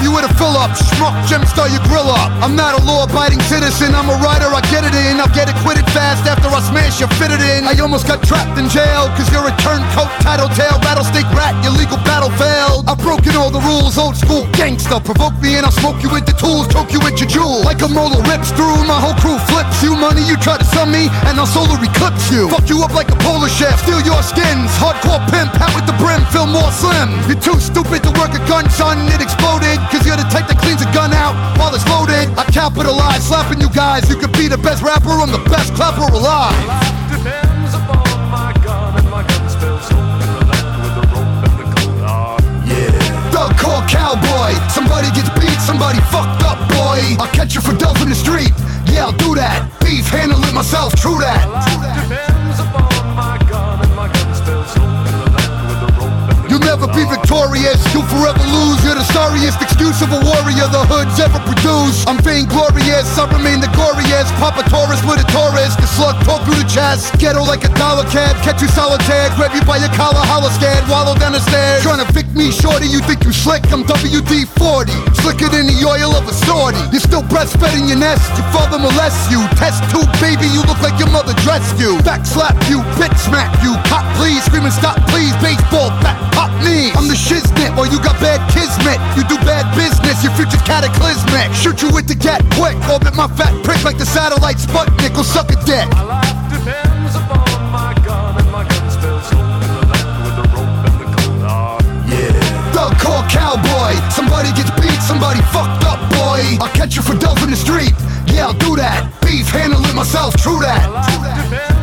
Up. You with a fill up. Schmuck, gem star your grill up. I'm not a law abiding citizen. I'm a writer, I get it in. I'll get fast after I you, fit it in. I almost got trapped in jail, cause you're a turncoat, tattletale, rattlesnake rat. Your legal battle failed. I've broken all the rules, old school gangster. Provoke me and I'll smoke you with the tools, choke you with your jewel. Like a molar rips through, my whole crew flips you. Money, you try to sum me, and I'll solar eclipse you. Fuck you up like a polar chef, steal your skins. Hardcore pimp, hat with the brim, feel more slim. You're too stupid to work a gun, son. It exploded, cause you're the type that cleans a gun out while it's loaded. I capitalize, slapping you guys. You could be the best rapper, I'm the best clapper alive. Cowboy. Somebody gets beat, somebody fucked up, boy. I'll catch you for dope in the street. Yeah, I'll do that. Beef, handle it myself, true that. Depends upon my gun, and my gun spells home in the land with the rope and the You'll never be victorious, you'll forever lose. You're the sorriest excuse of a warrior the hood's ever produced. I'm vainglorious, I remain the goriest. Papa Taurus with a Taurus, the slug talk through the chest. Ghetto like a dollar cab, catch you solitaire. Grab you by your collar, holler scared, wallow down the stairs. Trying to pick me shorty, you think you slick? I'm WD 40, slicker than the oil of a sortie. You're still breastfed in your nest, your father molests you. Test tube baby, you look like your mother dressed you. Back slap you, bitch smack you. Cop please, screaming stop please. Baseball bat, pop me. I'm the shiznit, or you got bad kismet. You do bad business, your future's cataclysmic. Shoot you with the gat quick, orbit my fat prick like the satellite Sputnik will suck a dick. My life depends upon my gun, and my gun spells home in the land with the rope and the cold hard. Yeah. Thug call cowboy. Somebody gets beat, somebody fucked up, boy. I'll catch you for dope in the street. Yeah, I'll do that. Beef, handle it myself, true that. Depends upon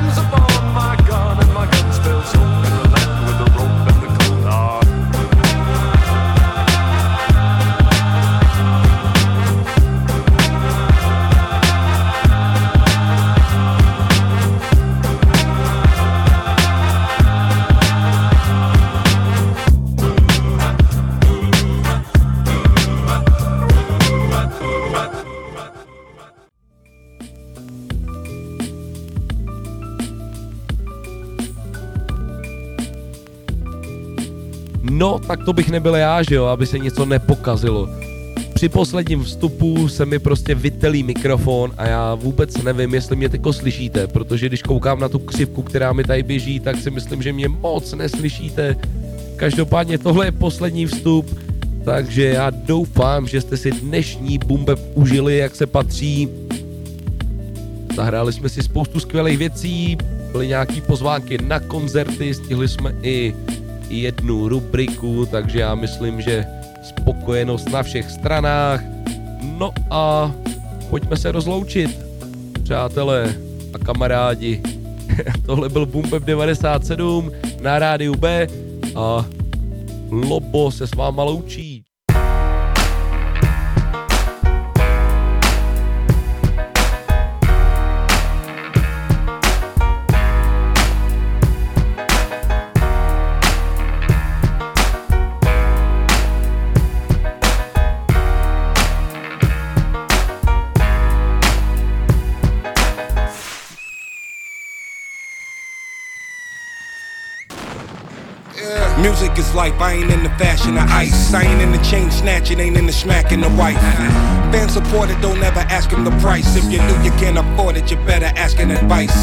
tak to bych nebyl já, že jo, aby se něco nepokazilo. Při posledním vstupu se mi prostě vytelí mikrofon a já vůbec nevím, jestli mě teďko slyšíte, protože když koukám na tu křivku, která mi tady běží, tak si myslím, že mě moc neslyšíte. Každopádně tohle je poslední vstup. takže já doufám, že jste si dnešní Bumbeb užili, jak se patří. Zahráli jsme si spoustu skvělých věcí, byly nějaký pozvánky na koncerty, stihli jsme i jednu rubriku, takže já myslím, že spokojenost na všech stranách. No a pojďme se rozloučit, přátelé a kamarádi. Tohle byl Bumbeb 97 na rádiu B a Lobo se s váma loučí. Life, I ain't in the fashion of ice. I ain't in the chain snatching, ain't in the smacking the wife. Fan supported, don't ever ask him the price. If you knew you can't afford it, you better ask an advice.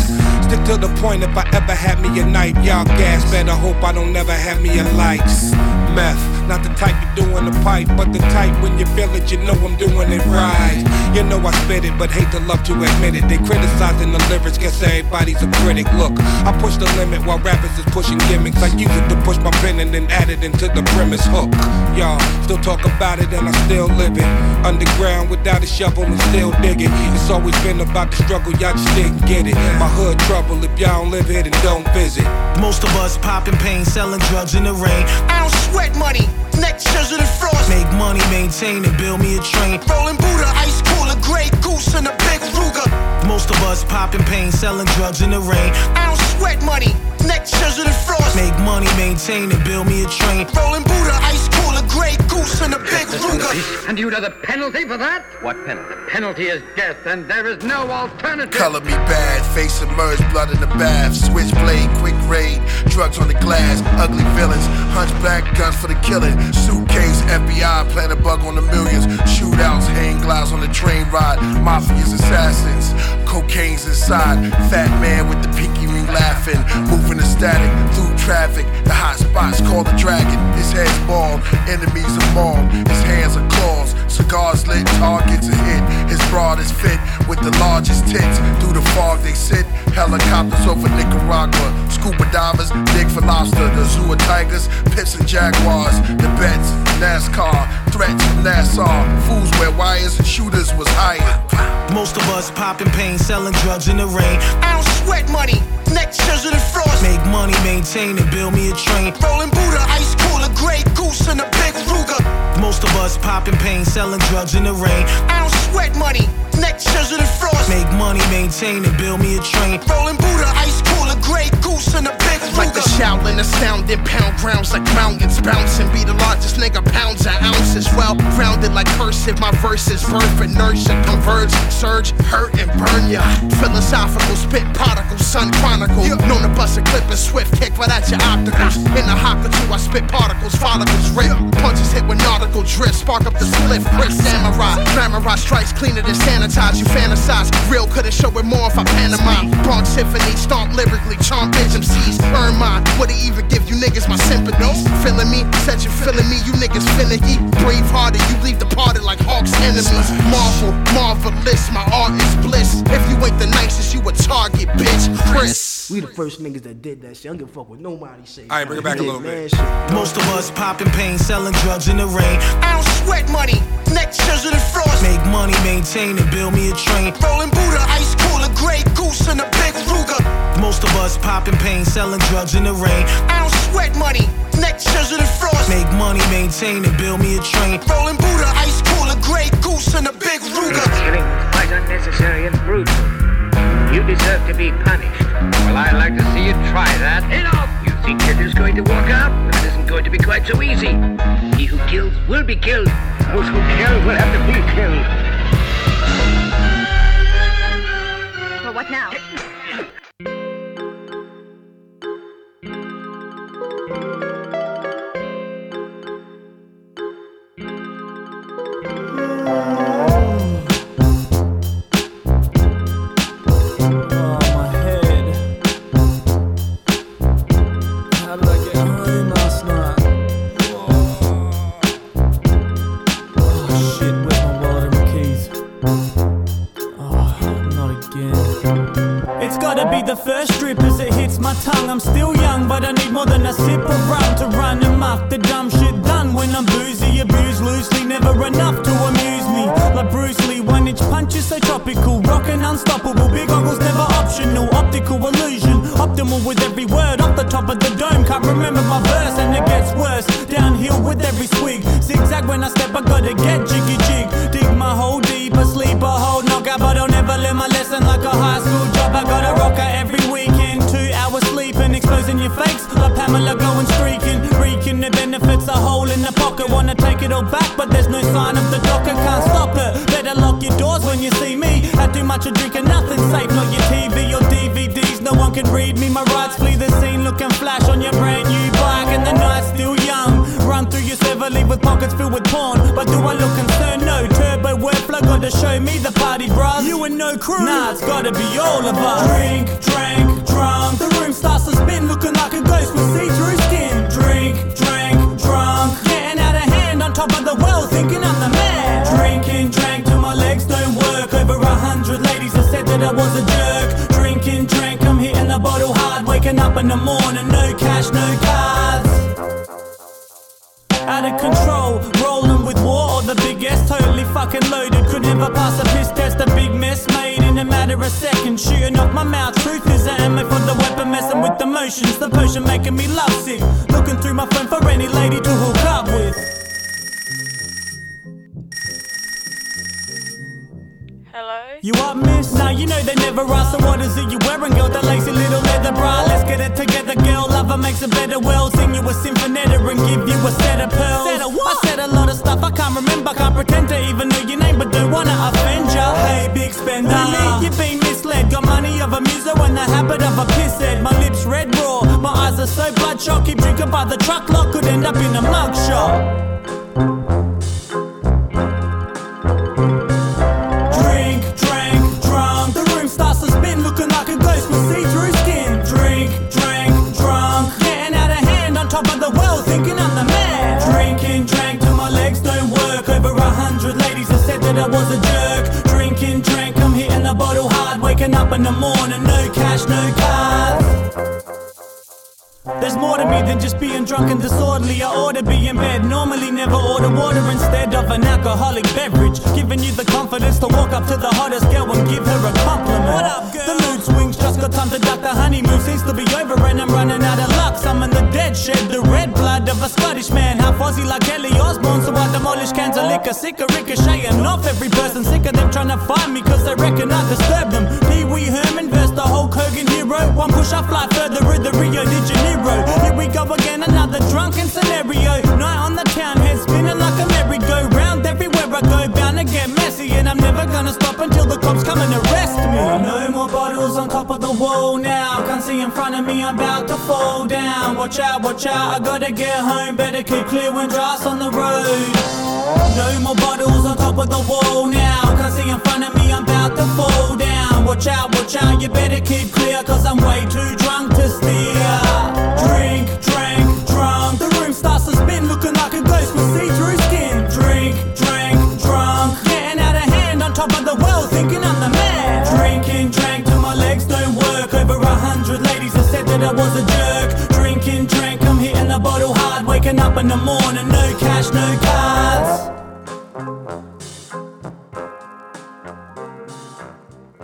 Stick to the point, if I ever had me a knife, y'all gas, better hope I don't never have me a likes. Meth, not the type you do in the pipe, but the type when you feel it, you know I'm doing it right. You know I spit it, but hate to love to admit it. They criticizing the lyrics, guess everybody's a critic. Look, I push the limit while rappers is pushing gimmicks. I use it to push my pen and then add it into the premise hook. Y'all still talk about it and I still live it. Underground without a shovel and still digging. It's always been about the struggle, y'all just didn't get it. My hood trouble, if y'all don't live it and don't visit. Most of us popping pain, selling drugs in the rain. I don't sweat money, neck scissors and frost. Make money, maintain and build me a train. Rolling Buddha, ice cooler, Grey Goose and a big Ruger. Most of us popping pain, selling drugs in the rain. I don't sweat money, neck scissors and frost. Make money, maintain and build me a train. Rolling Buddha, ice cooler, Grey Goose and a big Ruger. And you know the penalty for that? What penalty? The penalty is death, and there is no alternative. Color me bad, face submerged, blood in the bath. Switchblade, quick raid, drugs on the glass, ugly villains, hunchback, guns for the killing. Suitcase, FBI, plant a bug on the millions. Shootouts, hang glides on the train ride. Mafia's assassins, cocaine's inside. Fat man with the pinky ring laughing, moving the static through traffic. The hot spots call the dragon. His head's bald, enemies are mauled. His hands are claws, cigars lit, targets are hit. His broad is fit with the largest tits. Through the fog they sit. Helicopters over Nicaragua. Scuba divers dig for lobster. The zoo of tigers, pips and jaguars. The bets, NASCAR, threats from Nassau. Fools wear wires, shooters was hired. Most of us popping pain, selling drugs in the rain. I don't sweat money, neck scissors and frost. Make money, maintain and build me a train. Rolling Buddha, ice cooler, Grey Goose and a big Ruger. Most of us popping pain, selling drugs in the rain. I don't sweat money, neck scissors and frost. Make money, maintain and build me a train. Rolling Buddha, ice cooler, Grey Goose and a big Ruger. Like the Shaolin astounding pound grounds like mountains bouncing. Be the largest rounded. My verses and nurse converge, surge, hurt and burn ya. Philosophical spit particle, sun chronicle. Known to bust a clip and swift kick right at your opticals. In the hopper too, I spit particles, follicles rip. Punches hit with nautical drift, spark up the spliff. Chris Samurai, glamourize strikes cleaner than sanitize. You fantasize, real couldn't show it more if I pantomime. Bronx Symphony, stomp lyrically, charm bitch MCs. Earn mine, would he even give you niggas my sympathies? Feeling me, said you feeling me, you niggas finicky. Brave hearted, you leave departed like Hawk's enemies. Marvel, marvelous, my art is bliss. If you ain't the nicest, you a target, bitch. Chris. We the first niggas that did that shit. I don't give a fuck what nobody say. All right, bring it back a little bit. Most of us popping pain, selling drugs in the rain. I don't sweat money, neck scissors and frost. Make money, maintain and build me a train. Rolling Buddha, ice cooler, Grey Goose and a big Ruger. Most of us popping pain, selling drugs in the rain. I don't sweat money, neck scissors and frost. Make money, maintain and build me a train. Rolling Buddha, ice cooler, Grey Goose and a big Ruger. Killing was quite unnecessary and brutal. You deserve to be punished. Well, I'd like to see you try that. Enough! You think you're just going to walk out? Well, it isn't going to be quite so easy. He who kills will be killed. Those who kill will have to be killed. Well, what now? With every word off the top of the dome. Can't remember my verse, and it gets worse. Downhill with every swig, zigzag when I step, I gotta get jiggy jig. Dig my hole deep, asleep, a whole knockout, but I'll never learn my lesson like a high school job. I gotta rock out every weekend, two hours sleeping, exposing your fakes like Pamela going streaking, reeking the benefits. A hole in the pocket, wanna take it all back, but there's no sign of the docker. Can't stop it. Better lock your doors when you see me. Had too much of drinking, nothing safe, not your TV Read me. My rights flee the scene, looking flash on your brand new bike, and the night's still young. Run through your server, leave with pockets filled with porn. But do I look concerned? No. Turbo workflow, gotta show me the party, bruh. You and no crew. Nah, it's gotta be all of us. Drink, drank, drunk. The room starts to spin, looking like a ghost with see-through in the morning, no cash, no cards. Out of control, rolling with war or the biggest, totally fucking loaded. Could never pass a piss test, a big mess made in a matter of seconds. Shooting off my mouth, truth is an ammo for the weapon, messing with the motions. The potion making me lovesick. Looking through my phone for any lady to hook up with. You up, miss? Now you know they never ask, so what is it you wearing, girl? That lazy little leather bra. Let's get it together, girl. Lover makes a better world. Sing you a symphonetta and give you a set of pearls. Said a what? I said a lot of stuff I can't remember. Can't pretend to even know your name, but don't wanna offend ya. Hey, big spender. Really? You've been misled. Got money of a muser and the habit of a pisshead. My lips red raw. My eyes are so bloodshot. Keep drinking by the truck truckload. Could end up in a mugshot. In the morning, no cash, no cards. There's more to me than just being drunk and disorderly. I ought to be in bed. Normally, never order water instead of an alcoholic beverage. Giving you the confidence to walk up to the hottest girl and give her a compliment. What up, girl? The mood swings, just got time to duck. The honeymoon seems to be over, and I'm running out of luck. Summon the dead, shed the red blood of a Scottish man. Half Aussie like Kelly Osbourne, so I demolish cans of liquor. Sick of ricocheting off every person. Sick of them trying to find me, cause they reckon I disturb them. Pee Wee Herman versus the Hulk Hogan hero. One push, I fly further with the Rio de Janeiro. Here we go again, another drunken scenario. Night on the town, head spinning like a merry-go-round. Get messy, and I'm never gonna stop until the cops come and arrest me. No more bottles on top of the wall now. Can't see in front of me, I'm about to fall down. Watch out, watch out, I gotta get home. Better keep clear when dry's on the road. No more bottles on top of the wall now. Can't see in front of me, I'm about to fall down. Watch out, watch out, you better keep clear, cause I'm way too drunk to steer. Drink, drank, thinking I'm the man. Drinking, drank till my legs don't work. Over a hundred ladies have said that I was a jerk. Drinking, drank, I'm hitting the bottle hard. Waking up in the morning, no cash, no car.